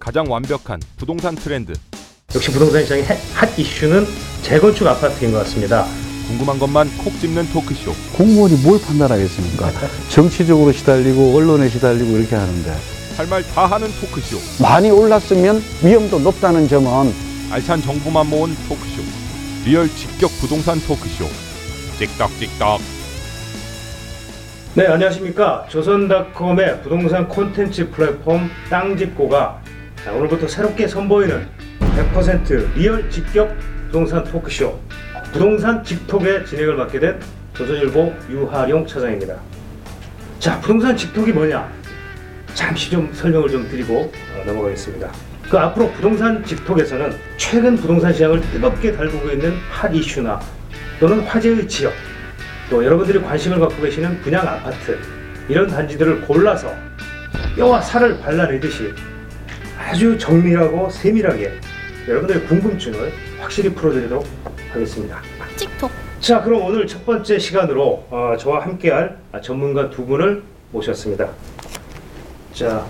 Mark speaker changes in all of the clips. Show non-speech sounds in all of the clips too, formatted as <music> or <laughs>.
Speaker 1: 가장 완벽한 부동산 트렌드.
Speaker 2: 역시 부동산 시장의 핫- 핫 이슈는 재건축 아파트인 것 같습니다.
Speaker 1: 궁금한 것만 콕 집는 토크쇼.
Speaker 3: 공무원이 뭘 판단하겠습니까? 정치적으로 시달리고 언론에 시달리고 이렇게 하는데
Speaker 1: 할 말 다 하는 토크쇼.
Speaker 3: 많이 올랐으면 위험도 높다는 점은
Speaker 1: 알찬 정보만 모은 토크쇼. 리얼 직격 부동산 토크쇼. 찍덕찍덕.
Speaker 2: 네, 안녕하십니까. 조선닷컴의 부동산 콘텐츠 플랫폼 땅집고가 자, 오늘부터 새롭게 선보이는 100% 리얼 직격 부동산 토크쇼 부동산 직톡의 진행을 맡게 된 조선일보 유하룡 차장입니다. 자, 부동산 직톡이 뭐냐? 잠시 좀 설명을 좀 드리고 어, 넘어가겠습니다. 그 앞으로 부동산 직톡에서는 최근 부동산 시장을 뜨겁게 달구고 있는 핫 이슈나 또는 화제의 지역 또 여러분들이 관심을 갖고 계시는 분양 아파트 이런 단지들을 골라서 뼈와 살을 발라내듯이 아주 정밀하고 세밀하게 여러분들의 궁금증을 확실히 풀어드리도록 하겠습니다.
Speaker 4: 틱톡
Speaker 2: 자, 그럼 오늘 첫 번째 시간으로 어, 저와 함께할 전문가 두 분을 모셨습니다. 자,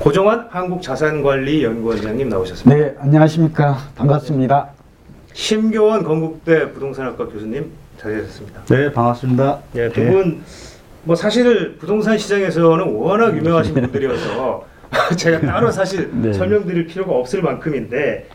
Speaker 2: 고정환 한국자산관리연구원장님 나오셨습니다.
Speaker 3: 네 안녕하십니까 반갑습니다.
Speaker 2: 심교원 건국대 부동산학과 교수님 자리하셨습니다.
Speaker 3: 네 반갑습니다.
Speaker 2: 예, 두분뭐 사실 부동산 시장에서는 워낙 유명하신 분들이어서 <laughs> 제가 따로 사실 <laughs>
Speaker 3: 네.
Speaker 2: 설명드릴 필요가 없을 만큼인데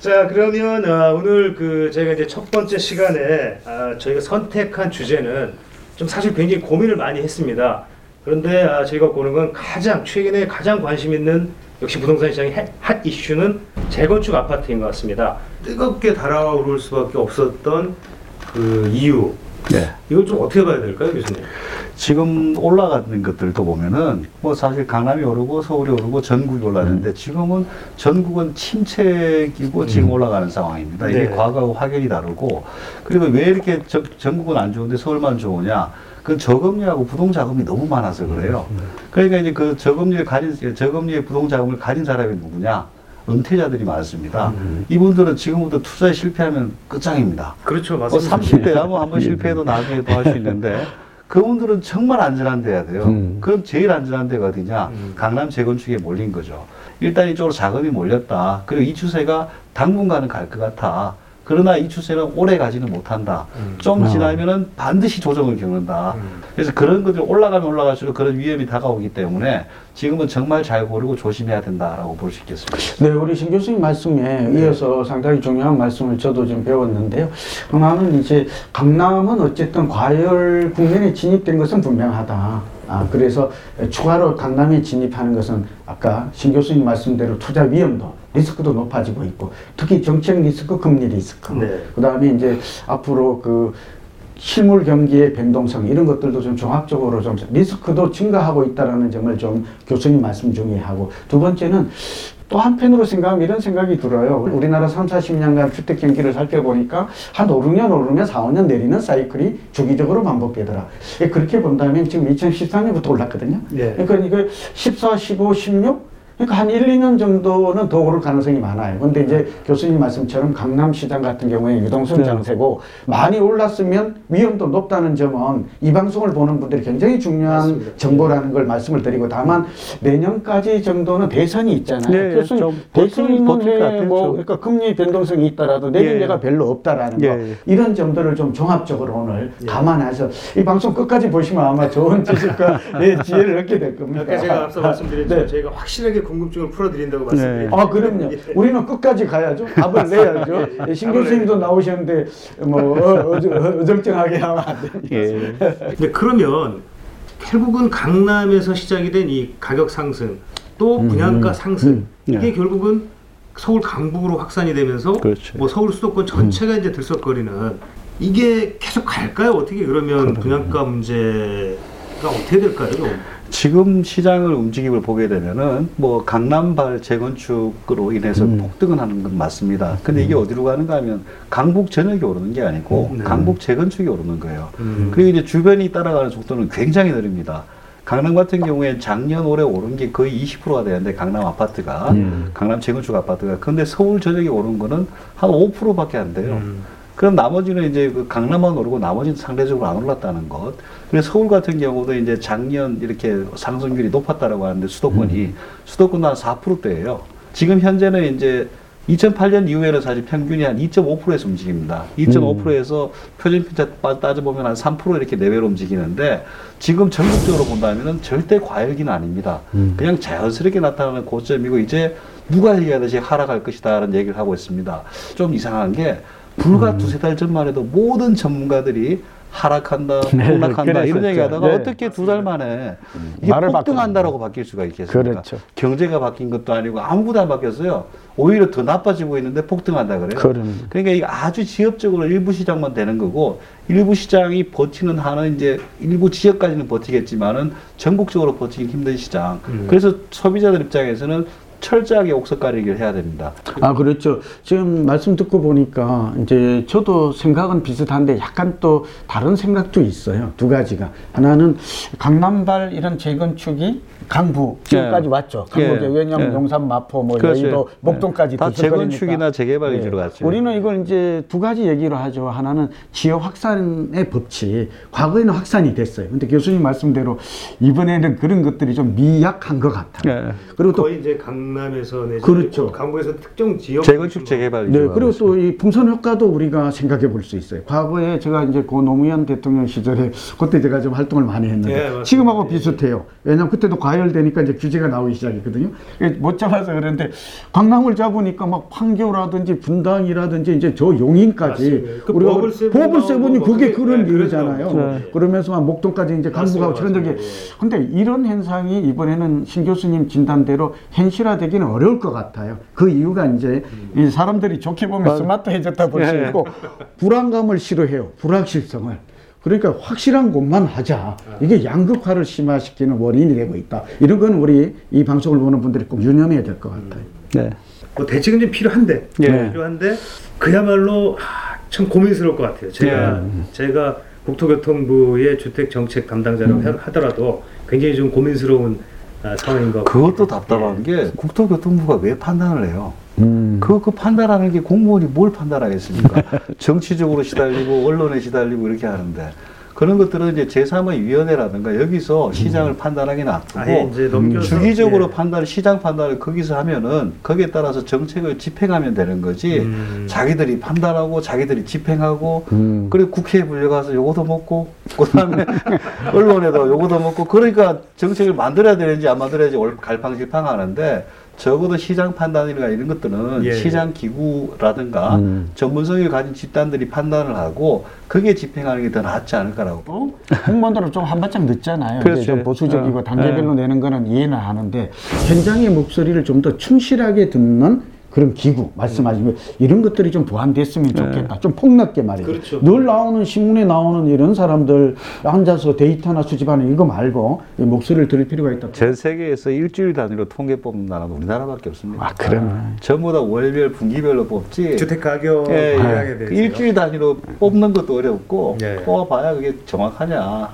Speaker 2: 자 그러면 아, 오늘 그 저희가 이제 첫 번째 시간에 아, 저희가 선택한 주제는 좀 사실 굉장히 고민을 많이 했습니다. 그런데 아, 저희가 보는 건 가장 최근에 가장 관심 있는 역시 부동산 시장의 핫- 핫 이슈는 재건축 아파트인 것 같습니다. 뜨겁게 달아오를 수밖에 없었던 그 이유
Speaker 3: 네.
Speaker 2: 이걸 좀 어떻게 봐야 될까요, 교수님?
Speaker 3: 지금 올라가는 것들도 보면은 뭐 사실 강남이 오르고 서울이 오르고 전국이 올랐는데 지금은 전국은 침체기고 지금 올라가는 상황입니다. 이게
Speaker 2: 네.
Speaker 3: 과거하고 확연히 다르고 그리고 왜 이렇게 전, 전국은 안 좋은데 서울만 좋으냐? 그 저금리하고 부동 자금이 너무 많아서 그래요. 그러니까 이제 그 저금리를 가진 저금리의 부동 자금을 가진 사람이 누구냐? 은퇴자들이 많습니다. 이분들은 지금부터 투자에 실패하면 끝장입니다.
Speaker 2: 그렇죠,
Speaker 3: 뭐 30대 하면 한번 실패해도 나중에 또할수 있는데 <laughs> 그분들은 정말 안전한 데야 돼요. 그럼 제일 안전한 데가 어디냐?
Speaker 2: 음.
Speaker 3: 강남 재건축에 몰린 거죠. 일단 이쪽으로 자금이 몰렸다. 그리고 이 추세가 당분간은 갈 것 같아. 그러나 이 추세는 오래 가지는 못한다. 좀 지나면은 반드시 조정을 겪는다.
Speaker 2: 음.
Speaker 3: 그래서 그런 것들이 올라가면 올라갈수록 그런 위험이 다가오기 때문에 지금은 정말 잘 고르고 조심해야 된다라고 볼 수 있겠습니다.
Speaker 5: 네, 우리 신 교수님 말씀에 이어서 상당히 중요한 말씀을 저도 좀 배웠는데요. 하나는 이제 강남은 어쨌든 과열 국면에 진입된 것은 분명하다. 아, 그래서 추가로 강남에 진입하는 것은 아까 신 교수님 말씀대로 투자 위험도 리스크도 높아지고 있고 특히 정책 리스크, 금리 리스크.
Speaker 2: 네.
Speaker 5: 그 다음에 이제 앞으로 그 실물 경기의 변동성 이런 것들도 좀 종합적으로 좀 리스크도 증가하고 있다라는 점을 좀 교수님 말씀 중에 하고 두 번째는 또 한편으로 생각하면 이런 생각이 들어요. 우리나라 3, 40년간 주택 경기를 살펴보니까 한 5, 6년 오르면 4, 5년 내리는 사이클이 주기적으로 반복되더라. 예, 그렇게 본다면 지금 2014년부터 올랐거든요.
Speaker 2: 네.
Speaker 5: 그러니까 이거 14, 15, 16 그러니까 한 1, 2년 정도는 더 오를 가능성이 많아요. 근데 이제 교수님 말씀처럼 강남 시장 같은 경우에 유동성 장세고 많이 올랐으면 위험도 높다는 점은 이 방송을 보는 분들이 굉장히 중요한
Speaker 2: 맞습니다.
Speaker 5: 정보라는 걸 말씀을 드리고 다만 내년까지 정도는 대선이 있잖아요.
Speaker 3: 네,
Speaker 5: 교수님 대선은
Speaker 3: 버틸 것
Speaker 5: 해,
Speaker 3: 같아요,
Speaker 5: 뭐
Speaker 3: 좀.
Speaker 5: 그러니까 금리 변동성이 있더라도 내년에가
Speaker 3: 예.
Speaker 5: 별로 없다라는
Speaker 3: 예,
Speaker 5: 거
Speaker 3: 예.
Speaker 5: 이런 점들을 좀 종합적으로 오늘
Speaker 2: 예.
Speaker 5: 감안해서 이 방송 끝까지 보시면 아마 좋은 지식과 예, <laughs> 지혜를 얻게 될 겁니다.
Speaker 2: 제가 앞서 말씀드렸지만
Speaker 5: 네.
Speaker 2: 저희가 확실하게 궁금증을 풀어드린다고 말씀드렸는데
Speaker 5: 아 그럼요. <laughs> 우리는 끝까지 가야죠. 답을 내야죠. 예, 신 교수님도 나오셨는데 뭐 어, 어, 어 정쩡하게 하면 안 되니까.
Speaker 3: 예.
Speaker 2: 근데 그러면 결국은 강남에서 시작이 된 이 가격 상승 또 분양가 상승
Speaker 3: 음,
Speaker 2: 이게
Speaker 3: 네.
Speaker 2: 결국은 서울 강북으로 확산이 되면서
Speaker 3: 그렇죠.
Speaker 2: 뭐 서울 수도권 전체가 이제 들썩거리는 이게 계속 갈까요? 어떻게 그러면 분양가 문제가 어떻게 될까요? 좀?
Speaker 3: 지금 시장을 움직임을 보게 되면은 뭐 강남발 재건축으로 인해서 폭등을 하는 건 맞습니다. 근데 이게 어디로 가는가 하면 강북 전역이 오르는 게 아니고
Speaker 2: 네.
Speaker 3: 강북 재건축이 오르는 거예요.
Speaker 2: 음.
Speaker 3: 그리고 이제 주변이 따라가는 속도는 굉장히 느립니다. 강남 같은 경우에 작년 올해 오른 게 거의 20%가 되는데 강남 아파트가 강남 재건축 아파트가 근데 서울 전역에 오른 거는 한 5%밖에 안 돼요.
Speaker 2: 음.
Speaker 3: 그럼 나머지는 이제 그 강남만 오르고 나머지는 상대적으로 안 올랐다는 것. 그래서 서울 같은 경우도 이제 작년 이렇게 상승률이 높았다라고 하는데 수도권이 수도권도 한 4%대예요. 지금 현재는 이제 2008년 이후에는 사실 평균이 한 2.5%에서 움직입니다. 2.5%에서 표준 편차 빠- 따져보면 한 3% 이렇게 내외로 움직이는데 지금 전국적으로 본다면은 절대 과열기는 아닙니다. 그냥 자연스럽게 나타나는 고점이고 이제 누가 얘기하듯이 하락할 것이다라는 얘기를 하고 있습니다. 좀 이상한 게 불과 두세 달 전만 해도 모든 전문가들이 하락한다, <laughs>
Speaker 5: 네,
Speaker 3: 폭락한다 이런
Speaker 5: 그랬었죠.
Speaker 3: 얘기하다가
Speaker 5: 네.
Speaker 3: 어떻게 두 달 만에 이게
Speaker 5: 말을
Speaker 3: 폭등한다라고 바뀔 수가 있겠습니까?
Speaker 5: 그렇죠.
Speaker 3: 경제가 바뀐 것도 아니고 아무것도 안 바뀌었어요. 오히려 더 나빠지고 있는데 폭등한다 그래요.
Speaker 5: 그러니까.
Speaker 3: 그러니까 이게 아주 지역적으로 일부 시장만 되는 거고 일부 시장이 버티는 한은 이제 일부 지역까지는 버티겠지만은 전국적으로 버티기 힘든 시장.
Speaker 2: 음.
Speaker 3: 그래서 소비자들 입장에서는 철저하게 옥석 가리기를 해야 됩니다.
Speaker 5: 아, 그렇죠. 지금 말씀 듣고 보니까 이제 저도 생각은 비슷한데 약간 또 다른 생각도 있어요. 두 가지가. 하나는 강남발 이런 재건축이 강부 지역까지
Speaker 3: 예.
Speaker 5: 왔죠. 강북에
Speaker 3: 예.
Speaker 5: 왜냐하면
Speaker 3: 예.
Speaker 5: 용산, 마포, 뭐
Speaker 3: 그렇죠.
Speaker 5: 여의도, 목동까지
Speaker 3: 예. 다
Speaker 5: 들썩거리니까.
Speaker 3: 재건축이나 재개발
Speaker 5: 예.
Speaker 3: 위주로 갔죠.
Speaker 5: 우리는 이걸 이제 두 가지 얘기를 하죠. 하나는 지역 확산의 법칙. 과거에는 확산이 됐어요. 근데 교수님 말씀대로 이번에는 그런 것들이 좀 미약한 것 같아요.
Speaker 3: 예.
Speaker 5: 그리고 또
Speaker 2: 거의 이제 강 남에서 내지
Speaker 5: 그렇죠.
Speaker 2: 강북에서 특정 지역
Speaker 3: 재건축 재개발
Speaker 5: 네, 그리고 또이 풍선 효과도 우리가 생각해 볼 수 있어요. 과거에 제가 이제 고 노무현 대통령 시절에 그때 제가 좀 활동을 많이
Speaker 2: 예,
Speaker 5: 했는데
Speaker 2: 맞습니다.
Speaker 5: 지금하고
Speaker 2: 예.
Speaker 5: 비슷해요. 왜냐하면 그때도 과열되니까 이제 규제가 나오기 시작했거든요. 예, 못 잡아서 그런데 강남을 잡으니까 막 판교라든지 분당이라든지 이제 저 용인까지.
Speaker 2: 그
Speaker 5: 우리가
Speaker 2: 버블 세븐
Speaker 5: 버블 세븐이
Speaker 2: 나오고
Speaker 5: 그게
Speaker 2: 뭐
Speaker 5: 그런
Speaker 2: 그게-
Speaker 5: 일이잖아요.
Speaker 2: 네,
Speaker 5: 그러면서 막 목동까지 이제 강북하고
Speaker 2: 맞습니다,
Speaker 5: 저런 적이. 근데 이런 현상이 이번에는 신 교수님 진단대로 현실화 되기는 어려울 것 같아요. 그 이유가 이제 이 사람들이 좋게 보면 스마트해졌다 볼수
Speaker 3: 예.
Speaker 5: 있고 불안감을 싫어해요. 불확실성을. 그러니까 확실한 것만 하자. 이게 양극화를 심화시키는 원인이 되고 있다. 이런 건 우리 이 방송을 보는 분들이 꼭 유념해야 될 것 같아요.
Speaker 3: 네.
Speaker 2: 뭐 대책은 좀 필요한데
Speaker 3: 예.
Speaker 2: 필요한데 그야말로 하, 참 고민스러울 것 같아요. 제가 제가 국토교통부의 주택 정책 담당자라고 하- 하더라도 굉장히 좀 고민스러운 아, 상황인 것 같아요.
Speaker 3: 그것도 답답한 게 국토교통부가 왜 판단을 해요?
Speaker 5: 음.
Speaker 3: 그, 그 판단하는 게 공무원이 뭘 판단하겠습니까? <laughs> 정치적으로 시달리고 언론에 시달리고 이렇게 하는데 그런 것들은 이제 제3의 위원회라든가 여기서 시장을 판단하기는 아프고
Speaker 2: 넘겨서
Speaker 3: 주기적으로
Speaker 2: 예.
Speaker 3: 판단, 시장 판단을 거기서 하면은 거기에 따라서 정책을 집행하면 되는 거지.
Speaker 2: 음.
Speaker 3: 자기들이 판단하고 자기들이 집행하고
Speaker 5: 음.
Speaker 3: 그리고 국회에 불려가서 요거도 먹고 그다음에 <laughs> 언론에도 요거도 먹고 그러니까 정책을 만들어야 되는지 안 만들어야지 올- 갈팡질팡하는데 적어도 시장 판단이나 이런 것들은
Speaker 2: 예.
Speaker 3: 시장 기구라든가
Speaker 5: 음.
Speaker 3: 전문성을 가진 집단들이 판단을 하고 그게 집행하는 게 더 낫지 않을까라고.
Speaker 5: 또 공무원들은 좀 한 발짝 늦잖아요.
Speaker 3: 그렇죠.
Speaker 5: 이제 좀 보수적이고
Speaker 3: 어,
Speaker 5: 단계별로 내는 거는 이해는 하는데 현장의 목소리를 좀 더 충실하게 듣는 그런 기구 말씀하신 거 이런 것들이 좀 보완됐으면 좋겠다. 좀 폭넓게 말이죠.
Speaker 2: 그렇죠.
Speaker 5: 늘 나오는 신문에 나오는 이런 사람들 앉아서 데이터나 수집하는 이거 말고 이 목소리를 들을 필요가 있다.
Speaker 3: 전 세계에서 일주일 단위로 통계 뽑는 나라는 우리나라밖에 없습니다.
Speaker 5: 아, 그러네.
Speaker 3: 전부 다 월별, 분기별로 뽑지.
Speaker 2: 주택 가격
Speaker 3: 예, 예.
Speaker 2: 대해서
Speaker 3: 일주일 단위로 뽑는 것도 어렵고
Speaker 2: 예.
Speaker 3: 뽑아봐야 그게 정확하냐.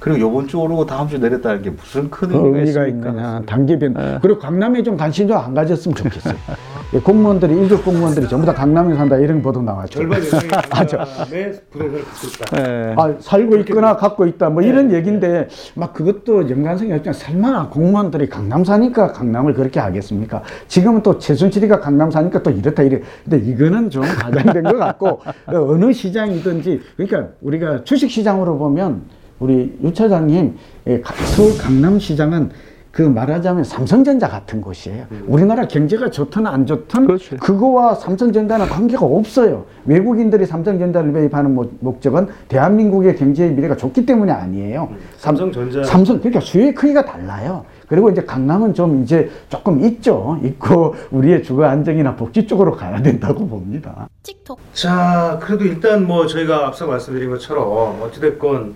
Speaker 3: 그리고 요번 주 오르고 다음 주 내렸다는 게 무슨 큰 의미가,
Speaker 5: 의미가
Speaker 3: 있습니까?
Speaker 5: 있느냐 단계변
Speaker 3: 예.
Speaker 5: 그리고 강남에 좀 관심 좀 안 가졌으면 좋겠어요 <laughs> 예, 공무원들이 일급 공무원들이 전부 다 강남에 산다 이런 보도 나왔죠
Speaker 2: 절반 이상이. 강남에 부동산을 갖고 있다.
Speaker 3: 예.
Speaker 5: 아, 살고 있거나 갖고 있다 뭐 이런 얘기인데 막 그것도 연관성이 없잖아 설마 공무원들이 강남 사니까 강남을 그렇게 하겠습니까 지금은 또 최순실이가 강남 사니까 또 이렇다 이래 근데 이거는 좀 과장된 것 같고 <laughs> 어느 시장이든지 그러니까 우리가 주식 시장으로 보면 우리 유 차장님 예, 가- 서울 강남시장은 그 말하자면 삼성전자 같은 곳이에요. 우리나라 경제가 좋든 안 좋든
Speaker 3: 그렇죠.
Speaker 5: 그거와 삼성전자는 관계가 없어요. 외국인들이 삼성전자를 매입하는 목- 목적은 대한민국의 경제의 미래가 좋기 때문이 아니에요. 삼-
Speaker 2: 삼성전자
Speaker 5: 삼성 그러니까 수의 크기가 달라요. 그리고 이제 강남은 좀 이제 조금 있죠. 있고 우리의 주거 안정이나 복지 쪽으로 가야 된다고 봅니다.
Speaker 4: 틱톡.
Speaker 2: 자, 그래도 일단 뭐 저희가 앞서 말씀드린 것처럼 어찌됐건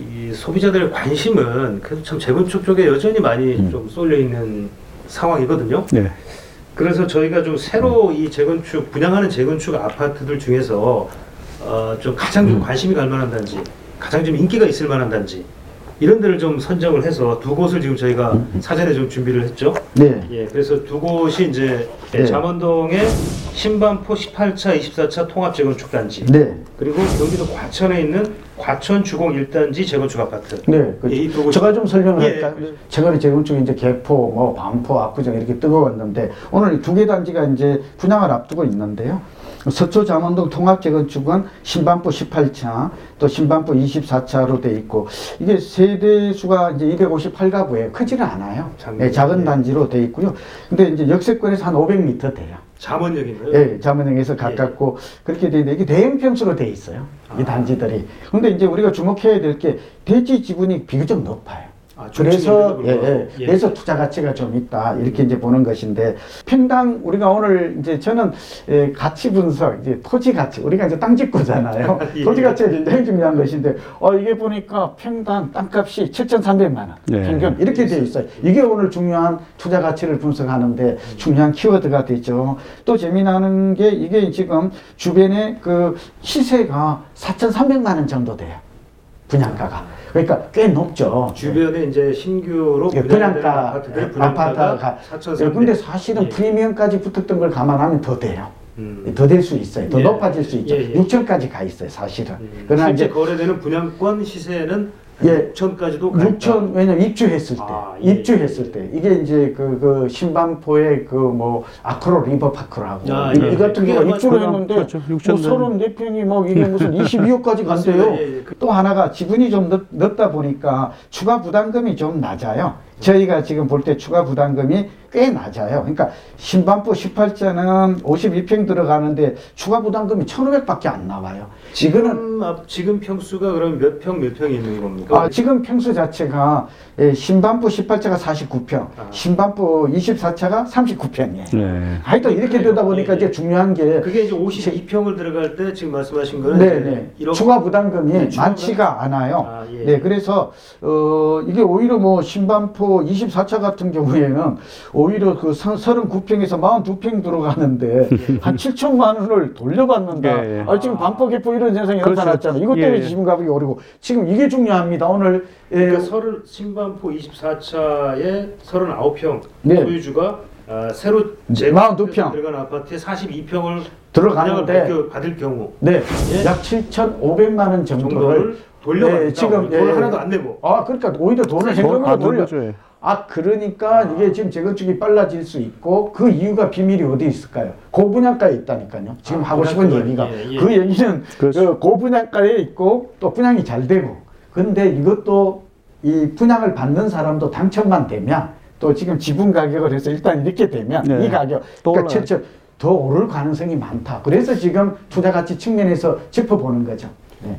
Speaker 2: 이 소비자들의 관심은 그래도 참 재건축 쪽에 여전히 많이
Speaker 5: 음.
Speaker 2: 좀 쏠려 있는 상황이거든요.
Speaker 3: 네.
Speaker 2: 그래서 저희가 좀 새로 이 재건축 분양하는 재건축 아파트들 중에서 어, 좀 가장 좀 관심이 갈 만한 단지, 가장 좀 인기가 있을 만한 단지 이런 데를 좀 선정을 해서 두 곳을 지금 저희가 사전에 좀 준비를 했죠.
Speaker 5: 네.
Speaker 2: 예, 그래서 두 곳이 이제
Speaker 5: 네.
Speaker 2: 잠원동의 신반포 18차, 24차 통합 재건축 단지
Speaker 5: 네.
Speaker 2: 그리고 경기도 과천에 있는 과천 주공 1단지 재건축 아파트.
Speaker 5: 네,
Speaker 2: 그이두 곳이-
Speaker 5: 제가 좀 설명을
Speaker 2: 예,
Speaker 5: 할까요?
Speaker 2: 그-
Speaker 5: 최근에 재건축이 이제 개포, 뭐 반포, 압구정 이렇게 뜨거웠는데 오늘 두 개 단지가 이제 분양을 앞두고 있는데요. 서초 잠원동 통합 재건축은 신반포 18차, 또 신반포 24차로 돼 있고 이게 세대 수가 이제 258가구에 크지는 않아요.
Speaker 2: 작은-
Speaker 5: 예, 작은
Speaker 2: 예.
Speaker 5: 단지로 돼 있고요. 근데 이제 역세권에서 한 500m 돼요.
Speaker 2: 잠원역인가요?
Speaker 5: 예, 자문형에서 가깝고 그렇게 되는데 이게 대형 평수로 돼 있어요. 이
Speaker 2: 아.
Speaker 5: 단지들이. 근데 이제 우리가 주목해야 될 게 대지 지분이 비교적 높아요.
Speaker 2: 아,
Speaker 5: 그래서 예, 예.
Speaker 2: 예.
Speaker 5: 그래서 투자 가치가 좀 있다 이렇게 이제 보는 것인데 평당 우리가 오늘 이제 저는 예, 가치 분석 이제 토지 가치 우리가 이제 땅 짓고잖아요 <laughs>
Speaker 2: 예.
Speaker 5: 토지 가치가 굉장히 중요한 것인데 어 이게 보니까 평당 땅값이 7,300만 원
Speaker 3: 네.
Speaker 5: 평균 이렇게 돼 있어요 이게 오늘 중요한 투자 가치를 분석하는데 중요한 키워드가 되죠 또 재미나는 게 이게 지금 주변에 그 시세가 4,300만 원 정도 돼요 분양가가 그러니까 꽤 높죠
Speaker 2: 주변에 이제 신규로
Speaker 5: 예, 분양가
Speaker 2: 아파트들 분양가가
Speaker 5: 아파트가
Speaker 2: 4,300.
Speaker 5: 예, 근데 사실은
Speaker 2: 예.
Speaker 5: 프리미엄까지 붙었던 걸 감안하면 더 돼요.
Speaker 2: 음.
Speaker 5: 더될 수 있어요. 더
Speaker 2: 예.
Speaker 5: 높아질 수 있죠.
Speaker 2: 예, 예.
Speaker 5: 6천까지 가 있어요, 사실은.
Speaker 2: 음.
Speaker 5: 그러나 이제
Speaker 2: 거래되는 분양권 시세는
Speaker 5: 예.
Speaker 2: 6천까지도
Speaker 5: 6천 왜냐면 입주했을 때,
Speaker 2: 아, 예.
Speaker 5: 입주했을 때 이게 이제 그, 그 신반포의 그 뭐 아크로 리버파크라고
Speaker 2: 아,
Speaker 5: 이,
Speaker 2: 예.
Speaker 5: 이 같은 경우 입주를 했는데
Speaker 3: 그렇죠.
Speaker 5: 뭐
Speaker 3: 6천
Speaker 5: 34평이 막 이게 무슨 <laughs> 22억까지
Speaker 2: 맞습니다.
Speaker 5: 간대요.
Speaker 2: 예, 예. 그-
Speaker 5: 또 하나가 지분이 좀 늦, 늦다 보니까 추가 부담금이 좀 낮아요. 저희가 지금 볼 때 추가 부담금이 꽤 낮아요. 그러니까 신반포 18자는 52평 들어가는데 추가 부담금이 1,500밖에 안 나와요. 이거는
Speaker 2: 지금 앞- 지금 평수가 그럼 몇 평 몇 평이 있는 겁니까?
Speaker 5: 아, 지금 평수 자체가 예, 신반포 18차가 49평,
Speaker 2: 아.
Speaker 5: 신반포 24차가 39평이에요.
Speaker 3: 네.
Speaker 5: 하여튼 이렇게 되다 보니까
Speaker 2: 예, 예.
Speaker 5: 이제 중요한 게
Speaker 2: 그게 이제 52평을 들어갈 때 지금 말씀하신 거는
Speaker 5: 네네
Speaker 2: 이제 1억
Speaker 5: 추가 부담금이
Speaker 2: 네,
Speaker 5: 많지가 않아요.
Speaker 2: 아, 예.
Speaker 5: 네, 그래서 어 이게 오히려 뭐 신반 포 24차 같은 경우에는 오히려 그 39평에서 42평 들어가는데 <laughs> 한 7천만 원을 돌려받는다.
Speaker 3: 예, 예.
Speaker 5: 아, 지금 반포 개포 이런 현상이
Speaker 3: 그렇죠.
Speaker 5: 나타났잖아요. 이것 때문에
Speaker 3: 예, 예.
Speaker 5: 지분 가격이 오르고 지금 이게 중요합니다. 오늘 예,
Speaker 2: 그러니까 신반포 24차에 39평
Speaker 5: 네.
Speaker 2: 소유주가 아, 새로
Speaker 5: 네,
Speaker 2: 재건축해서
Speaker 5: 42평.
Speaker 2: 들어간 아파트에 42평을
Speaker 5: 들어가는데
Speaker 2: 받을, 받을 경우
Speaker 5: 네,
Speaker 2: 예.
Speaker 5: 약 7,500만 원 정도를
Speaker 2: 정도를 돌려받는다.
Speaker 5: 네, 지금,
Speaker 2: 돈
Speaker 5: 예.
Speaker 2: 하나도 안 내고
Speaker 5: 아, 그러니까 오히려 돈을
Speaker 3: 더
Speaker 5: 현금으로
Speaker 3: 받는
Speaker 5: 돌려.
Speaker 3: 거죠. 예.
Speaker 5: 아, 그러니까 이게 지금 재건축이 빨라질 수 있고 그 이유가 비밀이 어디 있을까요? 고분양가에 있다니까요. 지금
Speaker 2: 아,
Speaker 5: 하고 싶은 얘기가
Speaker 2: 예, 예.
Speaker 5: 그 얘기는
Speaker 3: 그렇죠.
Speaker 5: 그 고분양가에 있고 또 분양이 잘 되고 근데 이것도 이 분양을 받는 사람도 당첨만 되면 또 지금 지분 가격을 해서 일단 이렇게 되면
Speaker 3: 네.
Speaker 5: 이 가격
Speaker 3: 또
Speaker 5: 그러니까. 최초 더 오를 가능성이 많다. 그래서 지금 투자 가치 측면에서 짚어보는 거죠. 네.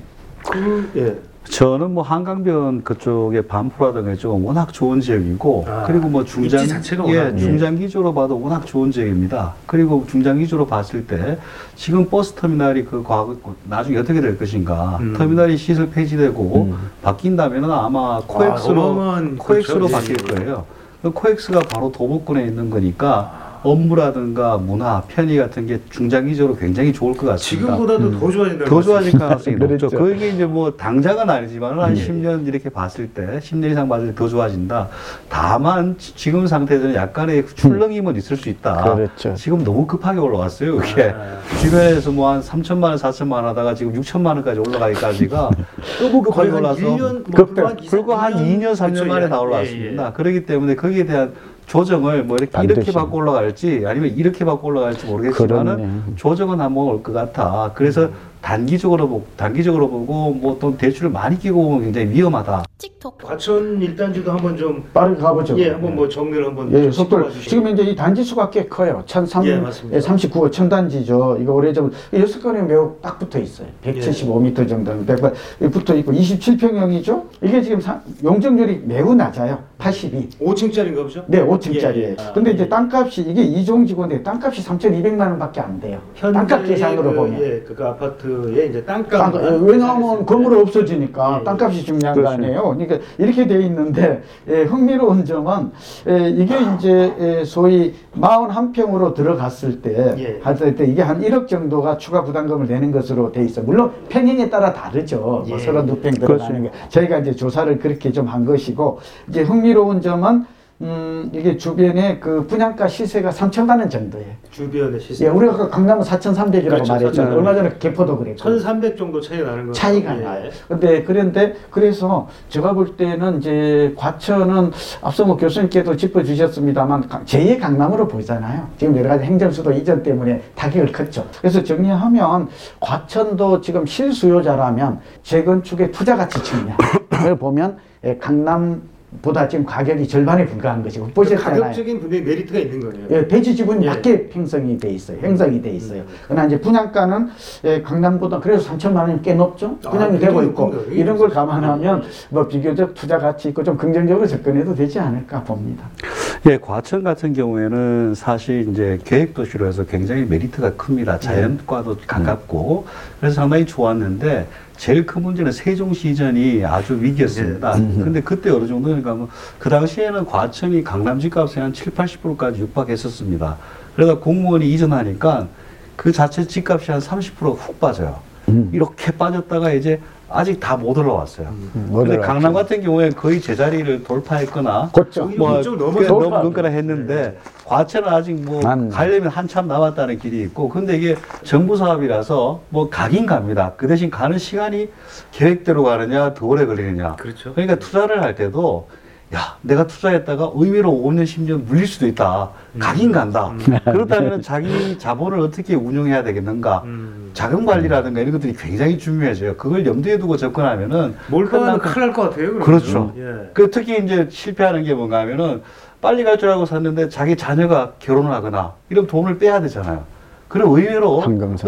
Speaker 2: 그, 예.
Speaker 3: 저는 뭐 한강변 그쪽에 반포라든가 이쪽은 워낙 좋은 지역이고
Speaker 2: 아,
Speaker 3: 그리고 뭐 중장 예,
Speaker 2: 예.
Speaker 3: 중장기조로 봐도 워낙 좋은 지역입니다. 그리고 중장기조로 봤을 때 지금 버스 터미널이 그 과거 나중에 어떻게 될 것인가
Speaker 2: 음.
Speaker 3: 터미널이 시설 폐지되고 바뀐다면은 아마 코엑스로
Speaker 2: 어마어마한
Speaker 3: 코엑스로
Speaker 2: 그렇죠.
Speaker 3: 바뀔
Speaker 2: 예, 예.
Speaker 3: 거예요. 그 코엑스가 바로 도보권에 있는 거니까 업무라든가 문화, 편의 같은 게 중장기적으로 굉장히 좋을 것 같습니다.
Speaker 2: 지금보다도 더 좋아진다.
Speaker 3: 더 좋아질 가능성이
Speaker 5: 그렇죠. <laughs>
Speaker 3: 높죠. 그게 이제 뭐 당장은 아니지만 한
Speaker 5: 예.
Speaker 3: 10년 이렇게 봤을 때, 10년 이상 봤을 때 더 좋아진다. 다만 지- 지금 상태에서는 약간의 출렁임은 있을 수 있다.
Speaker 5: 그렇죠.
Speaker 3: 지금 너무 급하게 올라왔어요. 그게
Speaker 2: 아.
Speaker 3: 주변에서 뭐 한 3천만 원, 4천만 원 하다가 지금 6천만 원까지 올라가기까지가 <laughs> 너무 급하게 올라서
Speaker 2: 1년, 뭐. 불과 한 이-
Speaker 3: 불과 한 2년, 3년
Speaker 2: 그렇죠.
Speaker 3: 만에
Speaker 2: 예,
Speaker 3: 다
Speaker 2: 예,
Speaker 3: 올라왔습니다. 그렇기 때문에 거기에 대한 조정을 뭐 이렇게
Speaker 5: 반드시.
Speaker 3: 이렇게 받고 올라갈지 아니면 이렇게 받고 올라갈지 모르겠지만은
Speaker 5: 그렇네.
Speaker 3: 조정은 한번 올 것 같아. 그래서 단기적으로 보고 단기적으로 보고 뭐 또 대출을 많이 끼고 보면 굉장히 위험하다.
Speaker 4: 틱톡
Speaker 2: 과천 일단지도 한번 좀
Speaker 5: 빠르게 가보죠.
Speaker 2: 예, 한번 뭐 정리를 한번
Speaker 5: 예, 속도를
Speaker 2: 주시죠.
Speaker 5: 지금 이제 이 단지 수가 꽤 커요. 1,300,
Speaker 2: 예, 맞습니다.
Speaker 5: 39호 천단지죠. 이거 오래전 여섯 건에 매우 딱 붙어 있어요.
Speaker 2: 예.
Speaker 5: 175m 정도는 100 붙어 있고 27평형이죠. 이게 지금 사- 용적률이 매우 낮아요. 82.
Speaker 2: 5층짜리인가 보죠?
Speaker 5: 네, 5층짜리예요.
Speaker 2: 예, 예. 아,
Speaker 5: 근데 이제
Speaker 2: 예.
Speaker 5: 땅값이 이게 이종지구인데 땅값이 3,200만 원밖에 안 돼요. 땅값 계산으로
Speaker 2: 그,
Speaker 5: 보면.
Speaker 2: 예, 그, 그 아파트 의 이제 땅값
Speaker 5: 땅, 예, 왜냐하면 건물이 없어지니까
Speaker 2: 예, 예.
Speaker 5: 땅값이 중요한 거
Speaker 3: 그렇죠.
Speaker 5: 아니에요. 그러니까 이렇게 돼 있는데 예, 흥미로운 점은 예, 이게 이제 예, 소위 41평으로 들어갔을 때
Speaker 2: 예.
Speaker 5: 할때 때 이게 한 1억 정도가 추가 부담금을 내는 것으로 돼 있어. 물론 평형에 따라 다르죠.
Speaker 2: 예.
Speaker 5: 뭐 32평 들어가는 게 저희가 이제 조사를 그렇게 좀 한 것이고 이제 흥미로운 점은 음, 이게 주변에 그 분양가 시세가 3천만 원 정도예요.
Speaker 2: 주변의 시세.
Speaker 5: 예, 우리가 아까 강남은 4,300이라고
Speaker 2: 그렇죠. 4,300.
Speaker 5: 얼마 전에 개포도 그랬고.
Speaker 2: 1,300 정도 차이 나는 거.
Speaker 5: 차이가
Speaker 2: 예.
Speaker 5: 나요. 근데 그런데 그래서 제가 볼 때는 이제 과천은 앞서 뭐 교수님께도 짚어주셨습니다만 가- 제2의 강남으로 보이잖아요. 지금 여러 가지 행정수도 이전 때문에 타격을 컸죠. 그래서 정리하면 과천도 지금 실수요자라면 재건축의 투자 가치 측면을 보면 예, 강남 보다 지금 가격이 절반에 불과한 것이고 보셨잖아요.
Speaker 2: 가격적인 분명히 메리트가 있는 거네요.
Speaker 5: 예, 대지 지분이
Speaker 2: 예.
Speaker 5: 낮게 형성이 돼 있어요. 형성이 돼 있어요. 그러나 이제 분양가는 예, 강남보다 그래서 3천만 원이 꽤 높죠.
Speaker 2: 아,
Speaker 5: 분양이
Speaker 2: 되게
Speaker 5: 되고 있고. 이런 걸 감안하면 뭐 비교적 투자 가치 있고 좀 긍정적으로 접근해도 되지 않을까 봅니다.
Speaker 3: 예, 과천 같은 경우에는 사실 이제 계획 도시로 해서 굉장히 메리트가 큽니다. 자연과도 가깝고 그래서 상당히 좋았는데 제일 큰 문제는 세종시 이전이 아주 위기였습니다. 근데 그때 어느 정도 니까 뭐 그 당시에는 과천이 강남 집값의 한 7, 80%까지 육박했었습니다. 그러다 공무원이 이전하니까 그 자체 집값이 한 30%훅 빠져요. 이렇게 빠졌다가 이제 아직 다 못 올라왔어요.
Speaker 5: 못
Speaker 3: 근데
Speaker 5: 올라왔죠.
Speaker 3: 강남 같은 경우에 거의 제자리를 돌파했거나
Speaker 5: 곧죠.
Speaker 3: 뭐
Speaker 2: 오히려 그쪽
Speaker 3: 꽤
Speaker 2: 넘어서
Speaker 3: 넘- 넘거나 했는데 과천은 아직 뭐
Speaker 5: 맞네.
Speaker 3: 가려면 한참 남았다는 길이 있고 근데 이게 정부 사업이라서 뭐 가긴 갑니다. 그 대신 가는 시간이 계획대로 가느냐 더 오래 걸리느냐.
Speaker 2: 그렇죠.
Speaker 3: 그러니까 투자를 할 때도 야 내가 투자했다가 의미로 5년 10년 물릴 수도 있다. 가긴 간다. <laughs> 그렇다면 자기 자본을 어떻게 운용해야 되겠는가.
Speaker 2: 음.
Speaker 3: 자금 관리라든가 이런 것들이 굉장히 중요해져요. 그걸 염두에 두고 접근하면은
Speaker 2: 몰빵하면 큰일 날 것 같아요. 그러면.
Speaker 3: 그렇죠.
Speaker 2: 예.
Speaker 3: 그 특히 이제 실패하는 게 뭔가 하면은 빨리 갈 줄 알고 샀는데 자기 자녀가 결혼을 하거나 이러면 돈을 빼야 되잖아요. 그럼 의외로.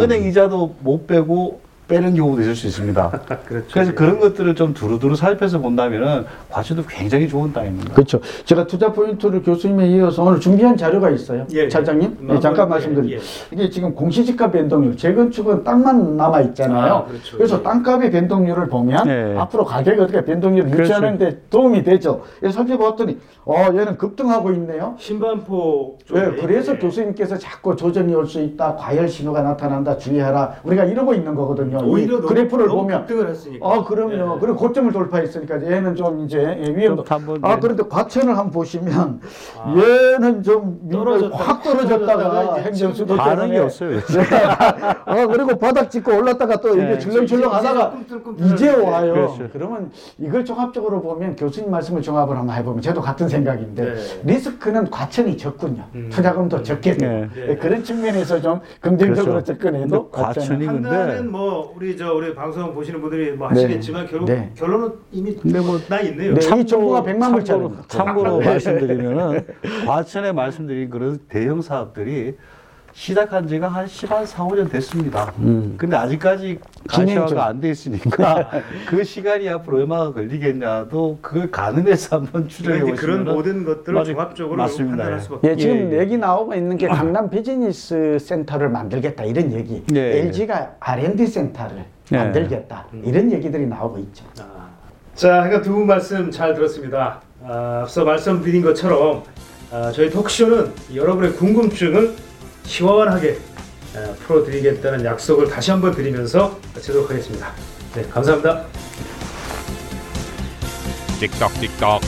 Speaker 3: 은행 이자도 못 빼고 빼는 경우도 있을 수 있습니다. <laughs>
Speaker 2: 그렇죠.
Speaker 3: 그래서
Speaker 2: 예.
Speaker 3: 그런 것들을 좀 두루두루 살펴서 본다면은 과천도 굉장히 좋은 땅입니다.
Speaker 5: 그렇죠. 제가 투자 포인트를 교수님에 이어서 오늘 준비한 자료가 있어요.
Speaker 2: 예, 예.
Speaker 5: 차장님,
Speaker 2: 음,
Speaker 5: 네, 잠깐
Speaker 2: 한번,
Speaker 5: 말씀드릴게요.
Speaker 2: 예,
Speaker 5: 이게 지금 공시지가 변동률, 재건축은 땅만 남아 있잖아요.
Speaker 2: 아, 그렇죠.
Speaker 5: 그래서
Speaker 2: 예.
Speaker 5: 땅값의 변동률을 보면
Speaker 3: 네.
Speaker 5: 앞으로 가격이 어떻게 변동률을
Speaker 3: 그렇죠.
Speaker 5: 유지하는데 도움이 되죠. 그래서 살펴봤더니 어 얘는 급등하고 있네요.
Speaker 2: 신반포 쪽에
Speaker 5: 예, 그래서
Speaker 2: 예.
Speaker 5: 교수님께서 자꾸 조정이 올 수 있다, 과열 신호가 나타난다, 주의하라. 우리가 이러고 있는 거거든요. 이
Speaker 2: 오히려 너무-
Speaker 5: 그래프를
Speaker 2: 너무
Speaker 5: 보면
Speaker 2: 급등을 했으니까.
Speaker 5: 아, 그럼요.
Speaker 2: 예.
Speaker 5: 그리고 고점을 돌파했으니까 얘는 좀 이제 예, 위험도.
Speaker 3: 좀 한번,
Speaker 5: 아,
Speaker 3: 네.
Speaker 5: 그런데 과천을 한번 보시면
Speaker 2: 아.
Speaker 5: 얘는 좀 밀려
Speaker 2: 떨어졌다가
Speaker 5: 확 떨어졌다가
Speaker 2: 이제
Speaker 5: 행정수도
Speaker 3: 반응이. 없어요.
Speaker 5: 아, 그리고 바닥 찍고 올랐다가 또 이게
Speaker 3: 네.
Speaker 5: 출렁출렁 하다가
Speaker 2: 꿈틀꿈틀
Speaker 5: 이제. 와요.
Speaker 3: 그렇죠.
Speaker 5: 그러면 이걸 종합적으로 보면 교수님 말씀을 종합을 한번 해보면 저도 같은 생각인데
Speaker 2: 네.
Speaker 5: 리스크는 과천이 적군요.
Speaker 2: 음.
Speaker 5: 투자금도 적게 돼요.
Speaker 3: 네.
Speaker 2: 네.
Speaker 5: 예, 그런 측면에서 좀 긍정적으로
Speaker 3: 그렇죠.
Speaker 5: 접근해도
Speaker 3: 과천이 근데
Speaker 2: 판단은 뭐 우리 저 우리 방송 보시는 분들이 뭐 하시겠지만 결국
Speaker 5: 네.
Speaker 2: 결론은 이미
Speaker 3: 근데
Speaker 2: 뭐나 있네요.
Speaker 5: 네. 이 정부가 백만 불
Speaker 3: 참고로,
Speaker 5: 짜리입니다.
Speaker 3: 참고로
Speaker 5: 네.
Speaker 3: 말씀드리면은 과천에 말씀드린 그런 대형 사업들이 시작한 지가 한 10 한 4, 5년 됐습니다.
Speaker 5: 음.
Speaker 3: 근데 아직까지 가시화가 안 돼 있으니까 <laughs> 그 시간이 앞으로 얼마나 걸리겠냐도 그걸 가늠해서 한번 추정해
Speaker 2: 그러니까
Speaker 3: 보시면
Speaker 2: 그런 모든 것들을 종합적으로
Speaker 3: 맞습니다.
Speaker 2: 판단할 수밖에
Speaker 5: 예, 지금
Speaker 3: 예, 예.
Speaker 5: 얘기 나오고 있는 게 강남 비즈니스 센터를 만들겠다 이런 얘기.
Speaker 3: 예, 예.
Speaker 5: LG가 R&D 센터를
Speaker 3: 예.
Speaker 5: 만들겠다 이런 얘기들이 나오고 있죠.
Speaker 2: 아. 자, 그러니까 두 분 말씀 잘 들었습니다. 아, 앞서 말씀드린 것처럼 아, 저희 토크쇼는 여러분의 궁금증을 시원하게 아, 풀어드리겠다는 약속을 다시 한번 드리면서 마치도록 하겠습니다. 네, 감사합니다.
Speaker 1: 찌꺽찌꺽